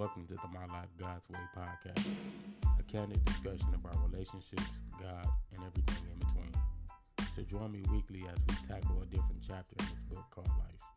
Welcome to the My Life God's Way podcast, a candid discussion about relationships, God, and everything in between. So join me weekly as we tackle a different chapter in this book called Life.